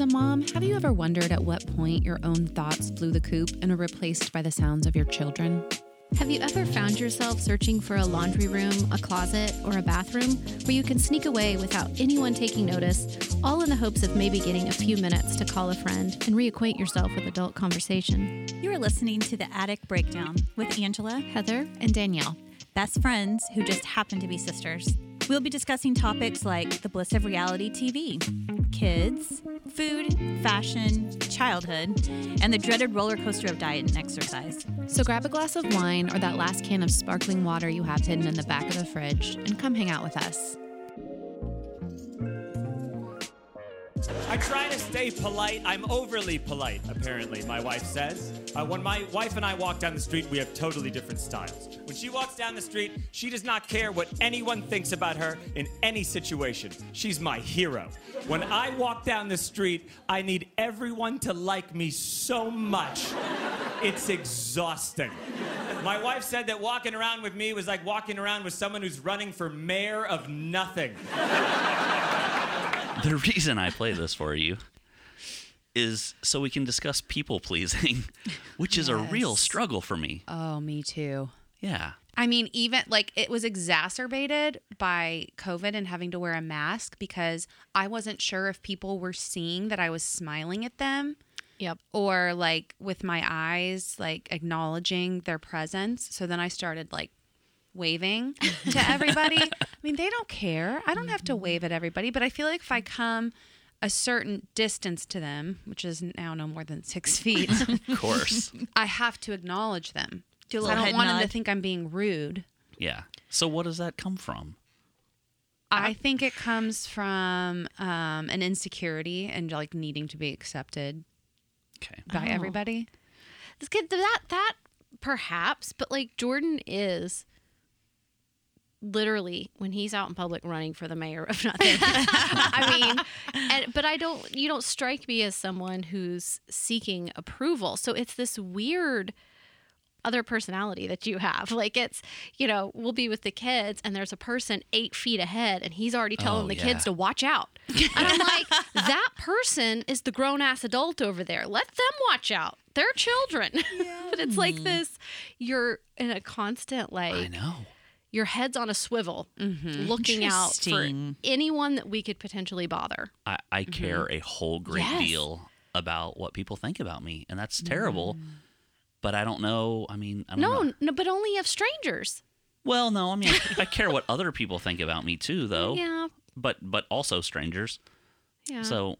As a mom, have you ever wondered at what point your own thoughts flew the coop and were replaced by the sounds of your children? Have you ever found yourself searching for a laundry room, a closet, or a bathroom where you can sneak away without anyone taking notice, all in the hopes of maybe getting a few minutes to call a friend and reacquaint yourself with adult conversation? You are listening to the Attic Breakdown with Angela, Heather, And Danielle. best friends who just happen to be sisters. We'll be discussing topics like the bliss of reality TV, kids, food, fashion, childhood, and the dreaded roller coaster of diet and exercise. So grab a glass of wine or that last can of sparkling water you have hidden in the back of the fridge and come hang out with us. I try to stay polite. I'm overly polite, apparently, my wife says. Uh, when my wife and I walk down the street, we have totally different styles. When she walks down the street, she does not care what anyone thinks about her in any situation. She's my hero. When I walk down the street, I need everyone to like me so much. It's exhausting. My wife said that walking around with me was like walking around with someone who's running for mayor of nothing. the reason I play this for you is so we can discuss people pleasing, which is a real struggle for me. Oh, me too. Yeah. I mean, even like it was exacerbated by COVID and having to wear a mask because I wasn't sure if people were seeing that I was smiling at them Yep. or like with my eyes, like acknowledging their presence. So then I started like waving to everybody. I mean, they don't care. I don't have to wave at everybody, but I feel like if I come a certain distance to them, which is now no more than six feet, Of course. I have to acknowledge them. Do a 'Cause I don't head want them to think I'm being rude. yeah. So what does that come from? I think it comes from um, an insecurity and like needing to be accepted Okay. by Oh. everybody. This kid, that that perhaps, but like Jordan is literally when he's out in public running for the mayor of nothing. I mean, and but I don't. You don't strike me as someone who's seeking approval. So it's this weird other personality that you have. Like it's, you know, we'll be with the kids and there's a person eight feet ahead and he's already telling Oh, the yeah. kids to watch out. And I'm like, that person is the grown ass adult over there. Let them watch out. They're children. but it's like hmm. this you're in a constant like I know. Your head's on a swivel mm-hmm. looking out for anyone that we could potentially bother. I, I mm-hmm. care a whole great Yes. deal about what people think about me, and that's terrible. Mm. But I don't know. I mean, I don't No, know. no, but only of strangers. Well, no. I mean, I, I care what other people think about me too, though. Yeah. But but also strangers. Yeah. So,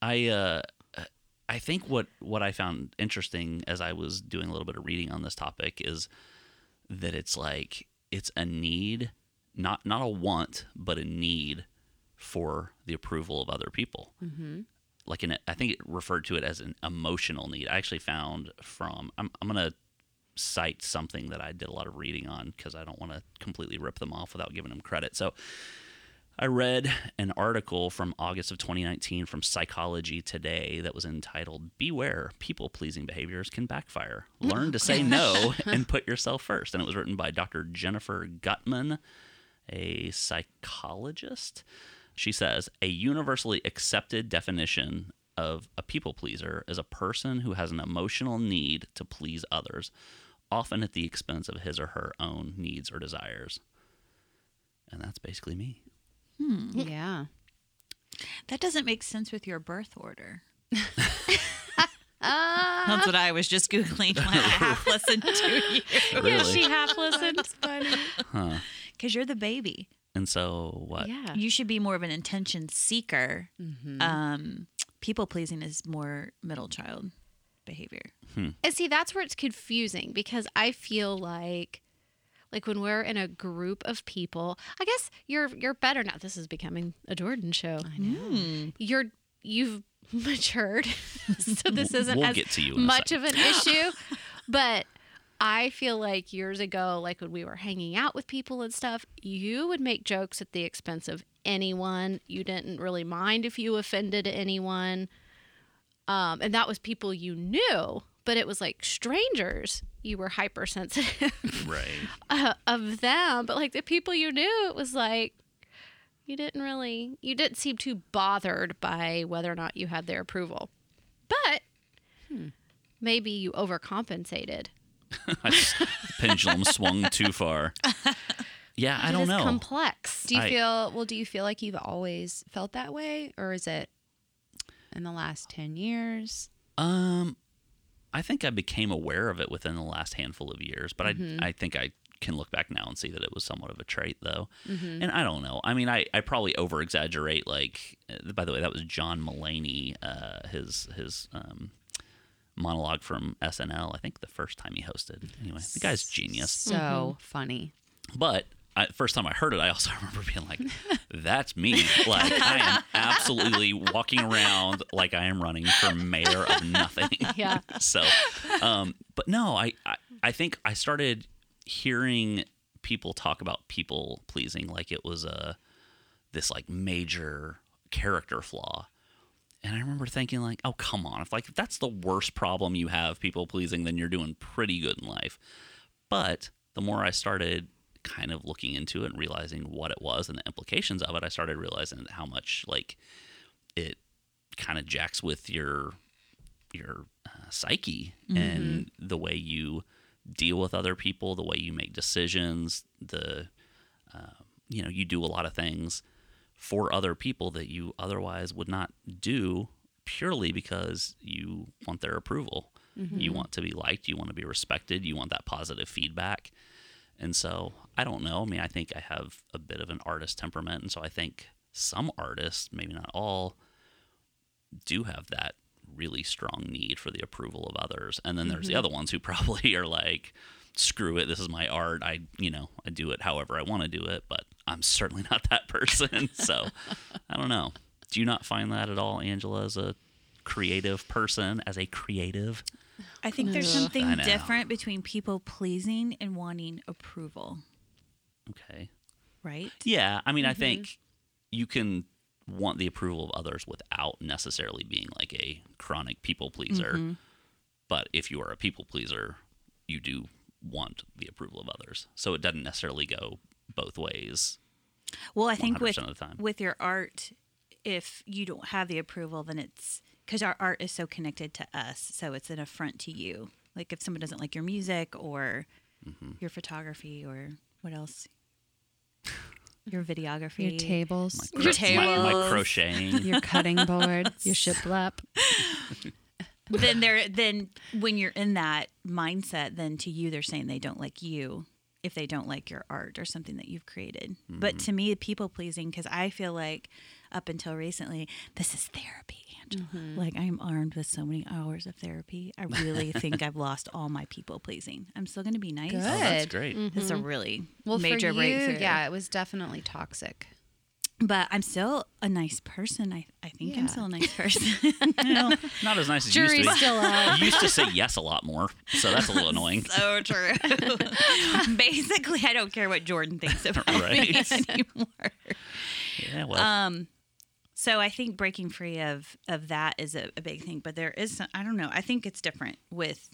I uh, I think what what I found interesting as I was doing a little bit of reading on this topic is that it's like it's a need, not not a want, but a need for the approval of other people. Mm-hmm. Like an, I think it referred to it as an emotional need. I actually found from I'm I'm gonna cite something that I did a lot of reading on because I don't want to completely rip them off without giving them credit. So I read an article from August of 2019 from Psychology Today that was entitled Beware, people pleasing behaviors can backfire. Learn to say no and put yourself first. And it was written by Dr. Jennifer Guttman, a psychologist. She says a universally accepted definition of a people pleaser is a person who has an emotional need to please others, often at the expense of his or her own needs or desires. And that's basically me. Hmm. Yeah. That doesn't make sense with your birth order. That's what I was just Googling when I half listened to you. Really? Yeah, she half listened. funny. Because you're the baby. And so what? Yeah. You should be more of an intention seeker. Mm-hmm. Um, people pleasing is more middle child behavior. Hmm. And see, that's where it's confusing because I feel like like when we're in a group of people, I guess you're you're better now. This is becoming a Jordan show. I know. You're you've matured. so this isn't We'll as get to you in a much second. of an issue. but I feel like years ago, like when we were hanging out with people and stuff, you would make jokes at the expense of anyone. You didn't really mind if you offended anyone. Um, and that was people you knew, but it was like strangers. You were hypersensitive Right. uh, of them, but like the people you knew, it was like, You didn't really, you didn't seem too bothered by whether or not you had their approval. But maybe you overcompensated. pendulum swung too far. Yeah, I It don't know. complex. Do you I- feel well? Do you feel like you've always felt that way, or is it in the last ten years? Um, I think I became aware of it within the last handful of years, but Mm-hmm. I I think I can look back now and see that it was somewhat of a trait, though. Mm-hmm. And I don't know. I mean, I, I probably over exaggerate. Like, uh, by the way, that was John Mulaney. Uh, his his um, monologue from SNL. I think the first time he hosted. Anyway, the guy's genius. So funny. But I, first time I heard it, I also remember being like, "That's me!" Like I am absolutely walking around like I am running for mayor of nothing. Yeah. so, um, but no, I, I I think I started hearing people talk about people pleasing like it was a this like major character flaw. And I remember thinking like, oh come on, if like if that's the worst problem you have, people pleasing, then you're doing pretty good in life. But the more I started kind of looking into it and realizing what it was and the implications of it, I started realizing how much like it kind of jacks with your your uh, psyche and the way you deal with other people, the way you make decisions, the uh, you know you do a lot of things for other people that you otherwise would not do purely because you want their approval. You want to be liked, you want to be respected, you want that positive feedback. And so, I don't know. I mean, I think I have a bit of an artist temperament, and so I think some artists, maybe not all, do have that really strong need for the approval of others. And then there's the mm-hmm. other ones who probably are like, screw it, this is my art. I, you know, I do it however I want to do it, but I'm certainly not that person. so I don't know. Do you not find that at all, Angela, as a creative person, as a creative? I think there's something different between people pleasing and wanting approval, Okay. right? Yeah, I mean, I mm-hmm. think you can want the approval of others without necessarily being like a chronic people pleaser. Mm-hmm. But if you are a people pleaser, you do want the approval of others. So it doesn't necessarily go both ways. Well, I think with 100% of the time. with your art, if you don't have the approval, then it's because our art is so connected to us, so it's an affront to you. Like if someone doesn't like your music or Mm-hmm. your photography or what else, your videography, Your tables, My, Your cro- my, my crocheting. your cutting boards, Your shiplap. then they're then when you're in that mindset, then to you they're saying they don't like you if they don't like your art or something that you've created. But to me, people pleasing because I feel like up until recently, this is therapy, Angela. Like I'm armed with so many hours of therapy. I really think I've lost all my people pleasing. I'm still going to be nice. Good. Oh, that's great. This is a really well, major for you, breakthrough. yeah, it was definitely toxic. But I'm still a nice person. I, I think I'm still a nice person. Well, not as nice as you used to be. still out. You used to say yes a lot more, so that's a little annoying. so true. Basically, I don't care what Jordan thinks about me Right. anymore. Yeah, well, Um, so I think breaking free of of that is a, a big thing. But there is, some, I don't know. I think it's different with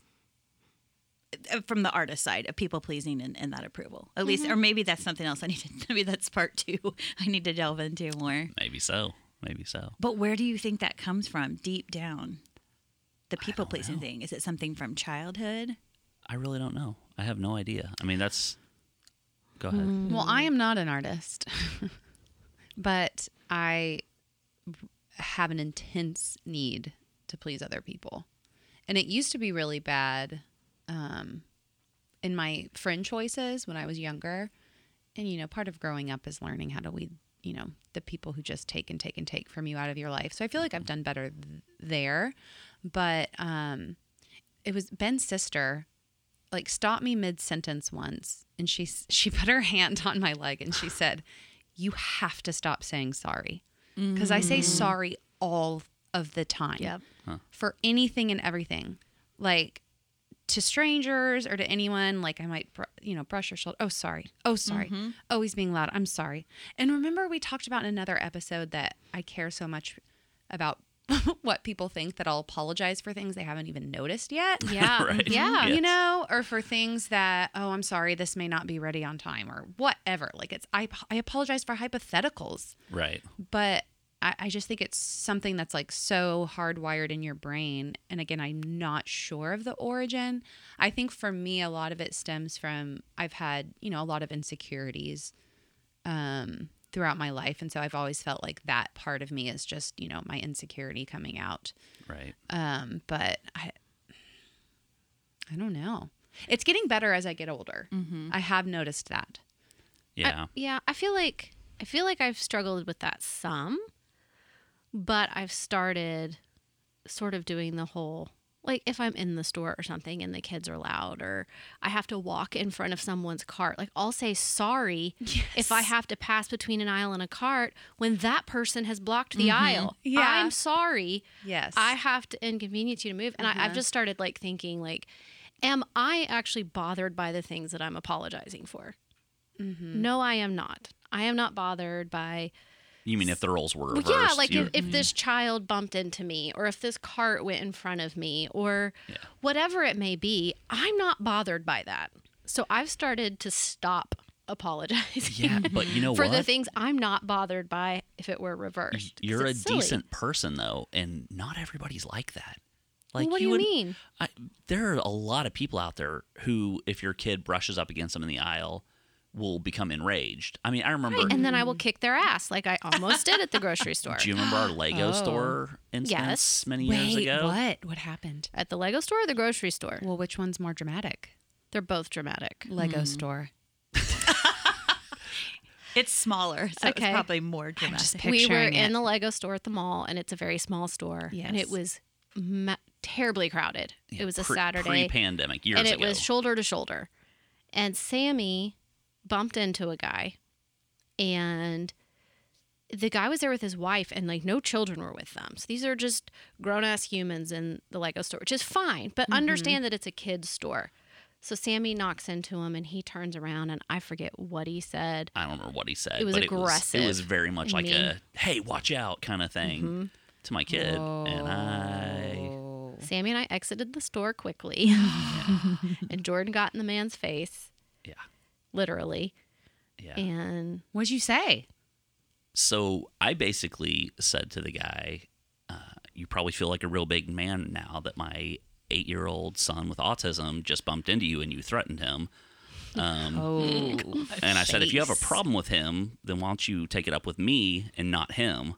uh, from the artist side of people pleasing and, and that approval. At least, or maybe that's something else. I need to. Maybe that's part two. I need to delve into more. maybe so. Maybe so. But where do you think that comes from, deep down? The people pleasing thing. Is it something from childhood? I really don't know. I have no idea. I mean, that's. Go ahead. Well, I am not an artist, but I have an intense need to please other people. And it used to be really bad um, in my friend choices when I was younger. And, you know, part of growing up is learning how to weed, you know, the people who just take and take and take from you out of your life. So I feel like I've done better th- there. But um, it was Ben's sister like stopped me mid sentence once and she she put her hand on my leg and she said you have to stop saying sorry because i say mm. sorry all of the time Yep. for anything and everything. Like to strangers or to anyone like i might br- you know brush your shoulder oh sorry oh sorry mm-hmm. oh he's being loud i'm sorry. And remember we talked about in another episode that i care so much about what people think that I'll apologize for things they haven't even noticed yet. Yeah. Right. Yeah. Yes. You know, or for things that, oh, I'm sorry, this may not be ready on time or whatever. Like it's, I, I apologize for hypotheticals, Right. but I, I just think it's something that's like so hardwired in your brain. And again, I'm not sure of the origin. I think for me, a lot of it stems from I've had, you know, a lot of insecurities um, throughout my life. And so I've always felt like that part of me is just, you know, my insecurity coming out. Right. Um, but I, I don't know. It's getting better as I get older. I have noticed that. Yeah. I, yeah, I feel like I feel like I've struggled with that some, but I've started sort of doing the whole like if I'm in the store or something and the kids are loud or I have to walk in front of someone's cart, like I'll say sorry if I have to pass between an aisle and a cart when that person has blocked the aisle. Yeah. I'm sorry. Yes. I have to inconvenience you to move. And I, I've just started like thinking like, am I actually bothered by the things that I'm apologizing for? Mm-hmm. No, I am not. I am not bothered by. You mean if the roles were Well, reversed? yeah, like if, if this mm-hmm. child bumped into me, or if this cart went in front of me, or Yeah. whatever it may be, I'm not bothered by that. So I've started to stop apologizing yeah, but you know for what? the things I'm not bothered by if it were reversed. You're a silly. decent person though, and not everybody's like that. Like Well, what do you would- mean? I, there are a lot of people out there who, if your kid brushes up against them in the aisle, will become enraged. I mean, I remember. Right, and then I will kick their ass like I almost did at the grocery store. do you remember our Lego Oh. store instance Yes. many years ago? what? What happened? At the Lego store or the grocery store? Well, which one's more dramatic? They're both dramatic. Lego hmm. store. It's smaller, so Okay. it's probably more dramatic. we were picturing in the Lego store at the mall, and it's a very small store, and it was ma- terribly crowded. Yeah, it was a pre- Saturday, pre-pandemic years and it ago. was shoulder to shoulder. And Sammy bumped into a guy, and the guy was there with his wife, and like no children were with them. So these are just grown ass humans in the Lego store, which is fine, but understand that it's a kid's store. So Sammy knocks into him, and he turns around, and I forget what he said. I don't remember what he said. It was but It was, aggressive very much like mean. a "Hey, watch out" kind of thing Mm-hmm. to my kid, and I Sammy and I exited the store quickly, and Jordan got in the man's face, yeah literally, yeah. and What'd you say? So I basically said to the guy, uh, "You probably feel like a real big man now that my eight-year-old son with autism just bumped into you and you threatened him." Um, Oh, and I said, "If you have a problem with him, then why don't you take it up with me and not him?"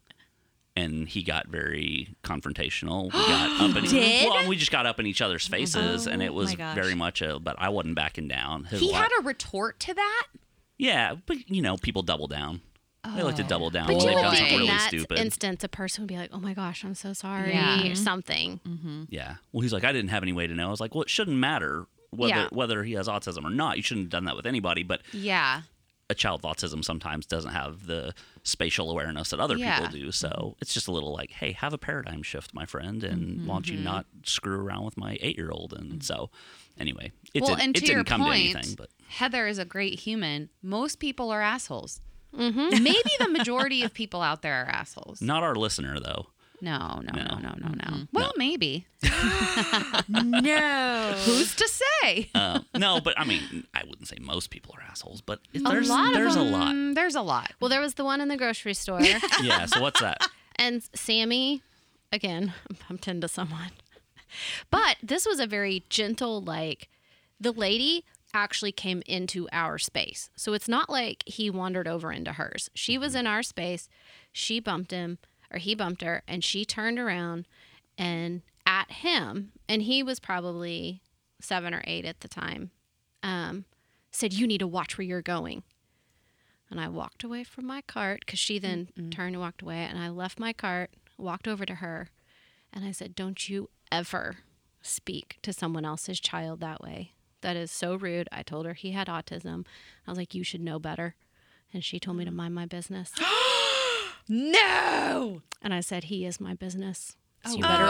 And he got very confrontational. We got up in Did? well, we just got up in each other's faces, and it Oh, was very much a. But I wasn't backing down. His he wi- had a retort to that. yeah, but you know, people double down. They like to double oh. down but when you they've would done think something in really that stupid. instance, a person would be like, "Oh my gosh, I'm so sorry," Yeah. or something. Mm-hmm. Yeah. Well, he's like, I didn't have any way to know. I was like, well, it shouldn't matter whether Yeah. whether he has autism or not. You shouldn't have done that with anybody. But Yeah. A child with autism sometimes doesn't have the spatial awareness that other Yeah. people do. So mm-hmm. it's just a little like, hey, have a paradigm shift, my friend, and mm-hmm. why don't you not screw around with my eight year old? And so, anyway, it, well, did, and it didn't come point, to anything. But Heather is a great human. Most people are assholes. Mm-hmm. Maybe the majority of people out there are assholes. not our listener though. No, no, no, No. no, no, no. Well, maybe. no. Who's to say? Uh, no, but I mean, I wouldn't say most people are assholes, but A there's lot of there's a lot. There's a lot. Well, there was the one in the grocery store, Yeah. So what's that? and Sammy, again, bumped into someone. But this was a very gentle, like the lady actually came into our space. So it's not like he wandered over into hers. She was in our space. She bumped him, or he bumped her, and she turned around and at him, and he was probably seven or eight at the time, um, said, You need to watch where you're going. And I walked away from my cart because she then turned and walked away. And I left my cart, walked over to her, and I said, Don't you ever speak to someone else's child that way. That is so rude. I told her he had autism. I was like, You should know better. And she told me to mind my business. No. and I said, He is my business. So Oh, you better.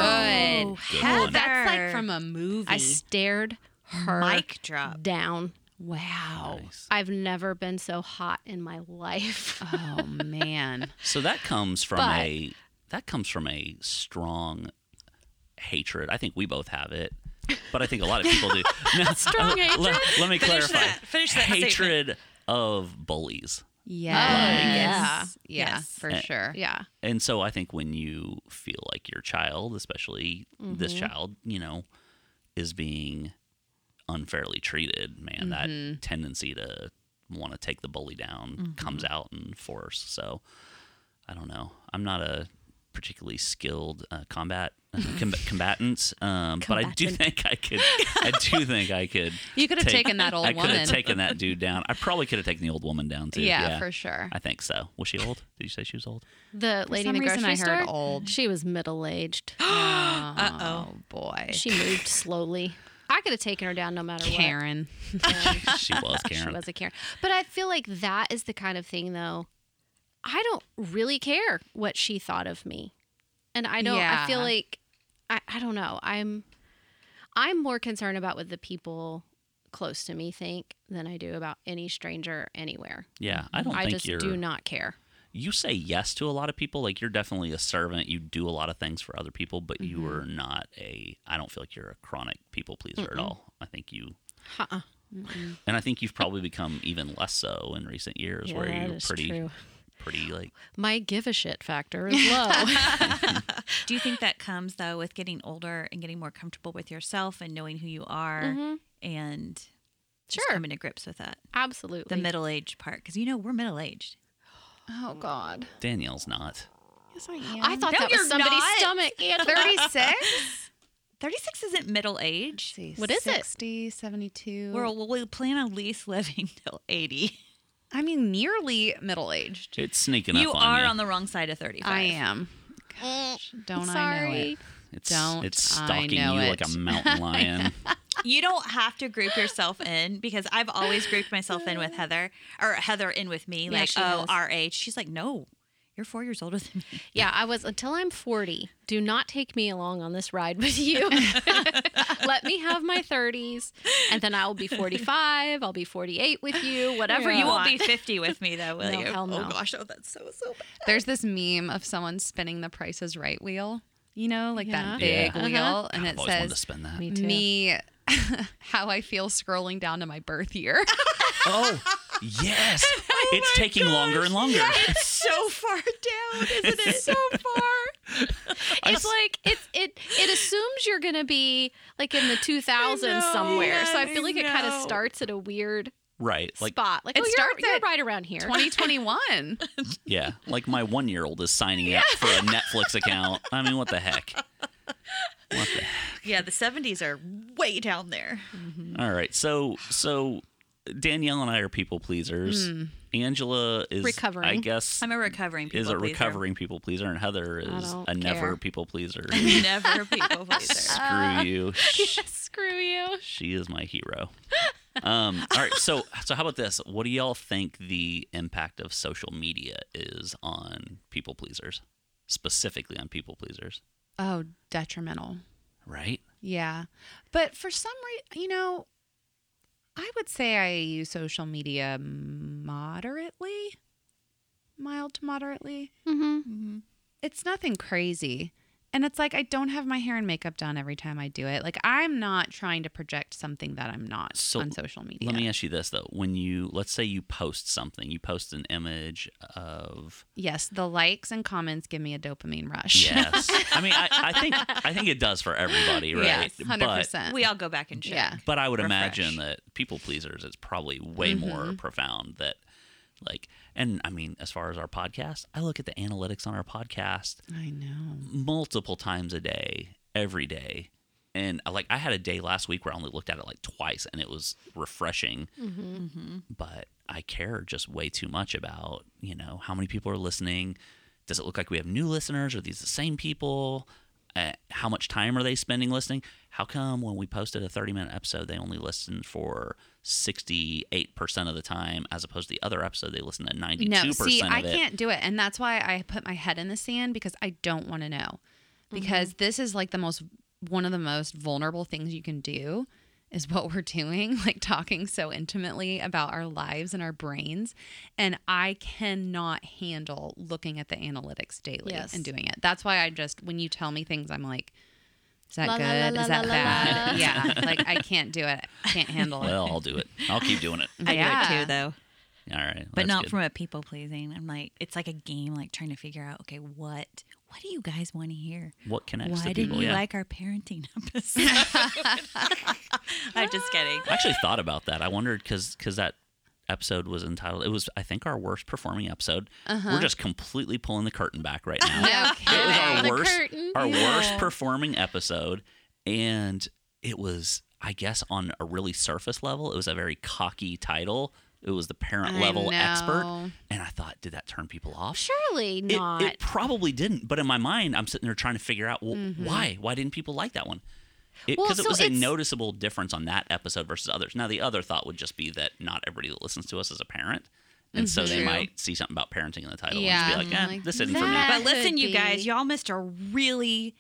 good. Good Heather. That's like from a movie. I stared her Mic drop. down. wow. Nice. I've never been so hot in my life. Oh man. So that comes from But- a that comes from a strong hatred. I think we both have it, but I think a lot of people do. No, Strong let, hatred? let me Finish clarify. that. Finish that statement. hatred of bullies. Yes. yeah. Yeah, Yes. for Eh, sure. Yeah. And so I think when you feel like your child, especially this child, you know, is being unfairly treated, man, that tendency to want to take the bully down comes out in force. So I don't know. I'm not a particularly skilled uh, combat uh, com- combatant, um, but I do think I could. I do think I could. You could have take- taken that old I could woman. have taken that dude down. I probably could have taken the old woman down too. yeah, for sure. I think so. Was she old? Did you say she was old? The lady in the reason grocery I store. heard old. She was middle aged. oh boy. she moved slowly. I could have taken her down no matter Karen. what. Karen. she was Karen. She was a Karen. But I feel like that is the kind of thing, though. I don't really care what she thought of me, and I don't. I feel like I, I don't know. I'm I'm more concerned about what the people close to me think than I do about any stranger anywhere. Yeah, I don't I think just you're. do not care. You say yes to a lot of people. Like you're definitely a servant. You do a lot of things for other people, but you Mm-hmm. are not a. I don't feel like you're a chronic people pleaser at all. I think you. Uh-uh. And I think you've probably become even less so in recent years, Yeah, where you're is pretty, true. Pretty like. My give a shit factor is low. Do you think that comes though with getting older and getting more comfortable with yourself and knowing who you are mm-hmm. and just Sure. coming to grips with that? Absolutely. The middle aged part, because you know we're middle aged. Oh God. Danielle's not. Yes, I am. I thought No, that was you're somebody's not. stomach. Angela. 36. 36 isn't middle age. See, What is it? 60, 72. We're, we plan on at least living till 80. I mean, nearly middle aged. It's sneaking You up on are you. on the wrong side of 35. I am. Gosh, eh, don't I know Sorry. it? it's don't it's I stalking you know like it. a mountain lion. You don't have to group yourself in because I've always grouped myself in with Heather or Heather in with me. Yeah, Like, she oh, has. our. She's like, no, you're four years older than me. Yeah, I was until I'm 40. Do not take me along on this ride with you. Let me have my 30s, and then I'll be 45. I'll be 48 with you. Whatever You you won't be 50 with me though, will No, you? hell no. Oh gosh, oh that's so so bad. There's this meme of someone spinning the Prices Right wheel. You know, like Yeah. that big Yeah. wheel, Uh-huh. and I've it to says spin that. Me too. me how I feel scrolling down to my birth year. Oh, yes. Oh it's taking longer and longer. It's so far down, isn't it? so far. It's like it's it it assumes you're gonna be like in the 2000s know, somewhere. so I yeah, feel I like it kind of starts at a weird Right. Like, spot. Like it oh, you're, starts you're right around here. 2021. yeah. Like my one year old is signing up for a Netflix account. I mean, what the heck? What the heck? Yeah, the 70s are way down there. All right. So, so Danielle and I are people pleasers. Mm. Angela is, recovering. I guess, I'm a recovering people is a pleaser. recovering people pleaser, and Heather is don't a never people pleaser. Never people pleaser. Screw you. Screw you. She is my hero. Um, all right, so so how about this? What do y'all think the impact of social media is on people pleasers, specifically on people pleasers? Oh, detrimental. Right? Yeah. But for some reason, you know, I would say I use social media moderately, mild to moderately. Mm-hmm. It's nothing crazy. And it's like I don't have my hair and makeup done every time I do it. Like I'm not trying to project something that I'm not So, on social media. Let me ask you this though: When you let's say you post something, you post an image of yes, the likes and comments give me a dopamine rush. yes. I mean, I, I think I think it does for everybody, right? yes, 100%. We all go back and check. Yeah. But I would Refresh. imagine that people pleasers is probably way more mm-hmm. profound that like and I mean as far as our podcast, I look at the analytics on our podcast I know. multiple times a day, every day. And uh, like I had a day last week where I only looked at it like twice and it was refreshing. But I care just way too much about, you know, how many people are listening. Does it look like we have new listeners? Are these the same people? Uh, how much time are they spending listening? How come when we posted a 30 minute episode, they only listened for 68% of the time, as opposed to the other episode, they listened to 92% No, see, of I it? can't do it. And that's why I put my head in the sand because I don't want to know. Because this is like the most, one of the most vulnerable things you can do is what we're doing, like talking so intimately about our lives and our brains. And I cannot handle looking at the analytics daily Yes. and doing it. That's why I just, when you tell me things, I'm like, is that La, la, good? la, is that la, bad? la. Yeah. Like I can't do it. I can't handle it. Well, I'll do it. I'll keep doing it. I Yeah. do it too, though. All right. But not good. from a people pleasing. I'm like, it's like a game, like trying to figure out, okay, what what do you guys want to hear? what connects Why to didn't people. you yeah. like our parenting episode? I'm just kidding. I actually thought about that. I wondered because because that episode was entitled. It was I think our worst performing episode. We're uh-huh. just completely pulling the curtain back right now. No it was our The worst curtain. our worst performing episode, and it was I guess on a really surface level, it was a very cocky title. It was the parent I level expert, and I thought, did that turn people off? Surely It, not. it probably didn't, but in my mind, I'm sitting there trying to figure out well, why. Why didn't people like that one? Because Well, it, so was a noticeable difference on that episode versus others. Now, the other thought would just be that not everybody that listens to us is a parent, and so they True. might see something about parenting in the title Yeah, and just be like, eh, like, this isn't for me. But listen, you guys, y'all missed a really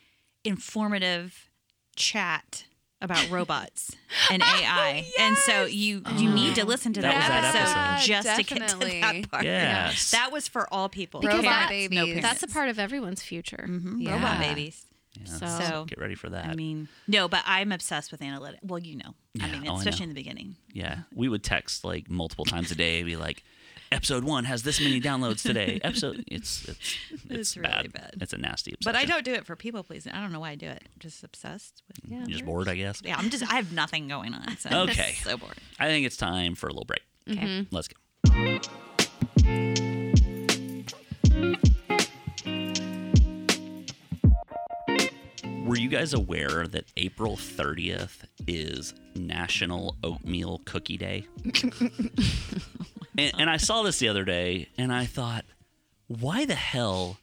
informative chat about robots and AI. And so you you need to listen to That that, was that episode, episode. just to get to Definitely. that part. Yes. That was for all people. Because Robot that's- babies. No parents. That's a part of everyone's future. Mhm, Yeah. Robot babies. Yeah, So- So get ready for that. I mean, no, but I'm obsessed with analytics. Well, you know, I mean, oh, I especially know. in the beginning. yeah, we would text like multiple times a day, be like, episode one has this many downloads today. Episode, it's it's it's, It's really bad. bad. It's a nasty. Obsession. But I don't do it for people pleasing. I don't know why I do it. I'm just obsessed with. Yeah. You're just bored, I guess. Yeah, I'm just. I have nothing going on. So I'm Okay. so bored. I think it's time for a little break. Mm-hmm. Okay. Let's go. Were you guys aware that April 30th is National Oatmeal Cookie Day? and, and I saw this the other day and I thought, why the hell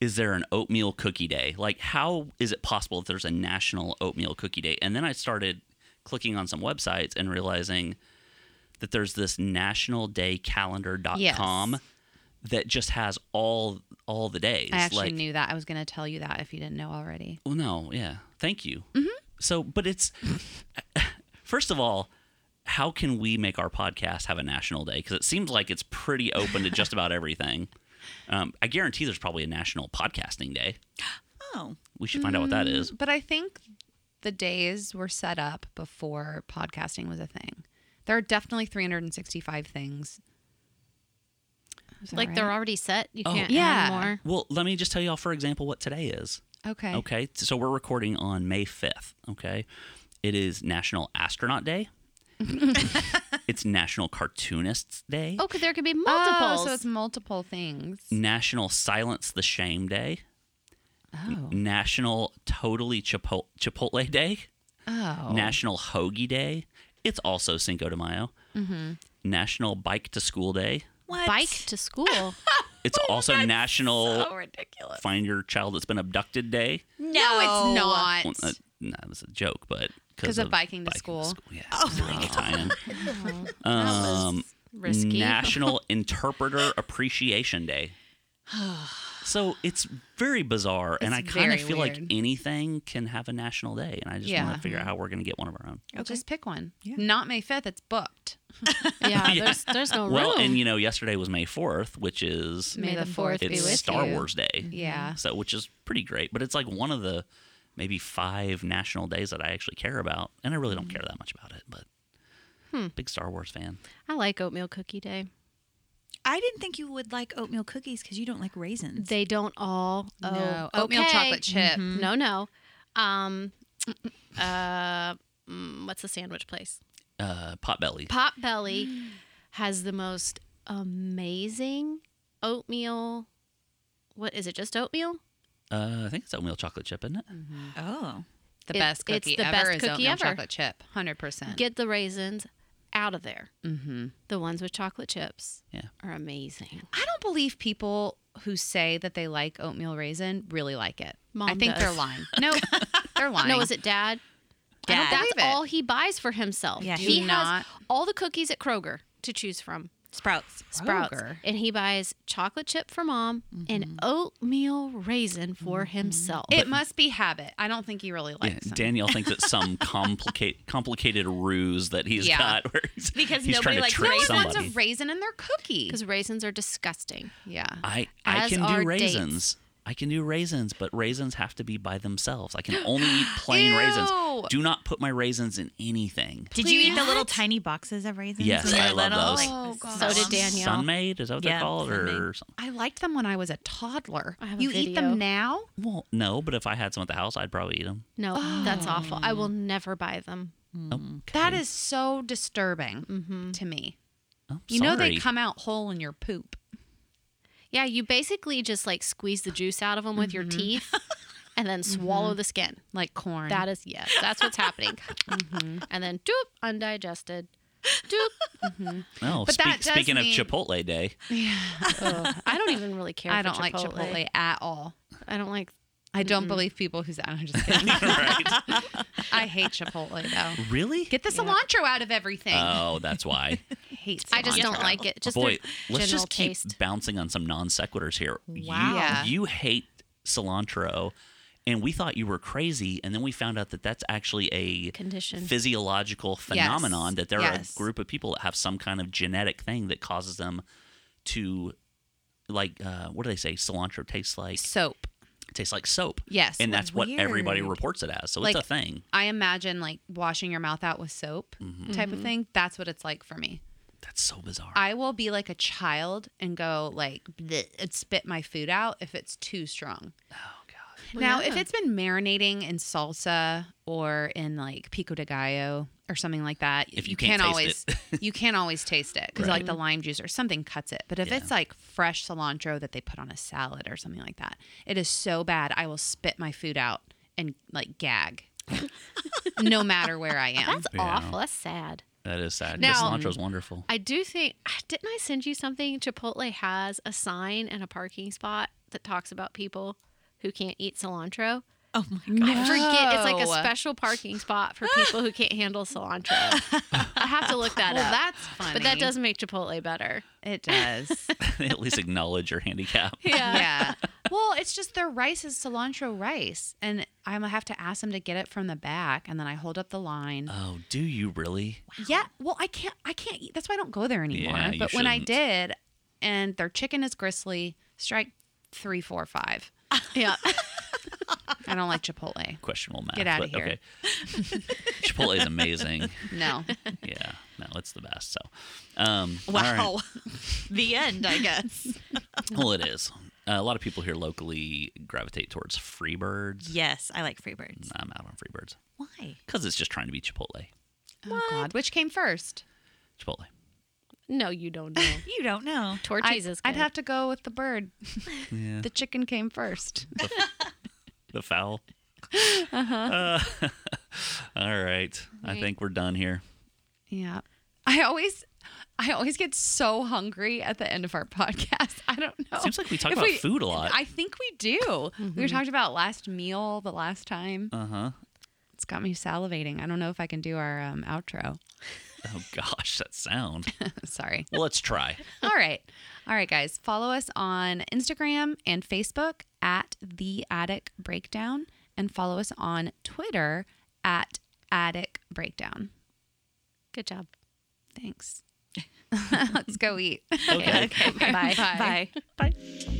is there an oatmeal cookie day? Like, how is it possible that there's a National Oatmeal Cookie Day? And then I started clicking on some websites and realizing that there's this nationaldaycalendar.com Yes. that just has all all the days. I actually like, knew that. I was going to tell you that if you didn't know already. Well, no, yeah. Thank you. Mm-hmm. So, but it's first of all, how can we make our podcast have a national day? Because it seems like it's pretty open to just about everything. Um, I guarantee there's probably a national podcasting day. Oh, We should find out what that is. But I think the days were set up before podcasting was a thing. There are definitely 365 things. Is that Like they're already set. You Oh. can't Yeah. add more. Well, let me just tell y'all, for example, what today is. Okay. Okay, so we're recording on May 5th. Okay, it is National Astronaut Day. it's National Cartoonists Day. Oh, 'cause there could be multiple. Oh, so it's multiple things. National Silence the Shame Day. Oh. National Totally Chipotle, Chipotle Day. Oh. National Hoagie Day. It's also Cinco de Mayo. Mm-hmm. National Bike to School Day. what? Bike to school. It's also National So ridiculous. Find Your Child That's Been Abducted Day. No, No, it's not. Well, uh, no, it was a joke, but because of biking to school. Yeah, oh my tie-in. that Um, was risky. National Interpreter Appreciation Day. So it's very bizarre, and I kind of very feel like anything can have a national day, and I just Yeah. want to figure out how we're going to get one of our own. Well, Just pick one. Yeah. Not May 5th. It's booked. yeah, Yeah. there's there's no Well, room. and you know, yesterday was May fourth, which is May the 4th be it's with Star you. Wars Day. Yeah. So, which is pretty great, but it's like one of the maybe five national days that I actually care about, and I really don't care that much about it, but Hmm. big Star Wars fan. I like oatmeal cookie day. I didn't think you would like oatmeal cookies because you don't like raisins. They don't all. Oh, No. Oatmeal okay. chocolate chip. No, no. Um, uh, mm, what's the sandwich place? Uh, Potbelly. Potbelly has the most amazing oatmeal. What is it? Just oatmeal? Uh, I think it's oatmeal chocolate chip, isn't it? oh, The It- best it's cookie the ever best is cookie oatmeal ever. chocolate chip. 100%. Get the raisins out of there. mm-hmm. The ones with chocolate chips Yeah. are amazing. I don't believe people who say that they like oatmeal raisin really like it. Mom I think does. they're lying. No, they're lying. No, is it dad? I don't Dad. That's it. all he buys for himself. Yeah, he Do has all the cookies at Kroger to choose from. Sprouts. Sprouts, Kroger. and he buys chocolate chip for mom and mm-hmm. oatmeal raisin for mm-hmm. himself. It must be habit. I don't think he really likes them. Danielle thinks it's some complicate complicated ruse that he's Yeah. got where he's, Because he's nobody trying to likes trick no one wants a raisin in their cookie. because raisins are disgusting. Yeah. I I As can are do dates. Raisins. I can do raisins, but raisins have to be by themselves. I can only eat plain raisins. Do not put my raisins in anything. Did you eat the little tiny boxes of raisins? Yes, I love little? those. Oh, God. So did Danielle. Sun-Maid, is that what Yeah, they're called, or something? I liked them when I was a toddler. I have a you eat them now? Well, no, but if I had some at the house, I'd probably eat them. No, that's awful. I will never buy them. Hmm. Oh, that is so disturbing mm-hmm. to me. Oh, You know they come out whole in your poop. Yeah, you basically just like squeeze the juice out of them with your mm-hmm. teeth and then swallow mm-hmm. the skin. Like corn. That is yes, that's what's happening. Mm-hmm. And then doop, undigested. Doop. Oh, But speak, that speaking mean- of Chipotle Day, Ugh, I don't even really care. I for don't like Chipotle at all. I don't like. I don't believe people who say, I'm just kidding. right? I hate Chipotle though. really? Get the cilantro out of everything. Oh, that's why. I hate I just don't like it. Just Boy, let's just keep taste. bouncing on some non sequiturs here. Wow. Yeah. You, you hate cilantro, and we thought you were crazy, and then we found out that that's actually a Condition. physiological phenomenon. That there Yes. are a group of people that have some kind of genetic thing that causes them to, like, uh, what do they say? Cilantro tastes like Soap. Tastes like soap. Yes. and that's what everybody reports it as. So Like- it's a thing. I imagine like washing your mouth out with soap Mm-hmm. type of thing. That's what it's like for me. That's so bizarre. I will be like a child and go like bleh, and spit my food out if it's too strong. oh god. now, if it's been marinating in salsa or in like pico de gallo or something like that, If you can't taste always you can't always taste it because Right. like the lime juice or something cuts it. But if Yeah. it's like fresh cilantro that they put on a salad or something like that, it is so bad. I will spit my food out and like gag, no matter where I am. That's Yeah. awful. That's sad. That is sad. Now- Now, cilantro's wonderful. I do think ah, didn't I send you something? Chipotle has a sign in a parking spot that talks about people who can't eat cilantro. Oh my god. I forget. It's like a special parking spot for people who can't handle cilantro. I have to look that well, up. that's funny. but that does make Chipotle better. it does. At least acknowledge your handicap. yeah. Well, it's just their rice is cilantro rice, and I'm gonna have to ask them to get it from the back, and then I hold up the line. Oh, do you really? Yeah. Well, I can't. I can't eat. That's why I don't go there anymore. Yeah, you but when I did, and their chicken is gristly, strike three, four, five. Yeah. I don't like Chipotle. Questionable math. Get out of here. Okay. Chipotle is amazing. No. Yeah, no, it's the best. So, um, all right. Wow. the end, I guess. Well, it is. Uh, a lot of people here locally gravitate towards Freebirds. yes, I like Freebirds. I'm out on Freebirds Why? because it's just trying to be Chipotle. Oh God. Which came first? Chipotle. No, you don't know. You don't know. Torchy's I, is good. I'd have to go with the bird. Yeah. The chicken came first. the fowl. Uh-huh. Uh, all right. I think we're done here. Yeah. I always I always get so hungry at the end of our podcast. I don't know. Seems like we talk If about food a lot. I think we do. We were talking about last meal the last time. Uh huh. It's got me salivating. I don't know if I can do our um, outro. Oh gosh, that sound. Sorry. well, let's try. All right. All right, guys. Follow us on Instagram and Facebook at The Attic Breakdown and follow us on Twitter at Attic Breakdown. Good job. Thanks. Let's go eat. Okay. Okay. Bye. Bye. Bye. Bye.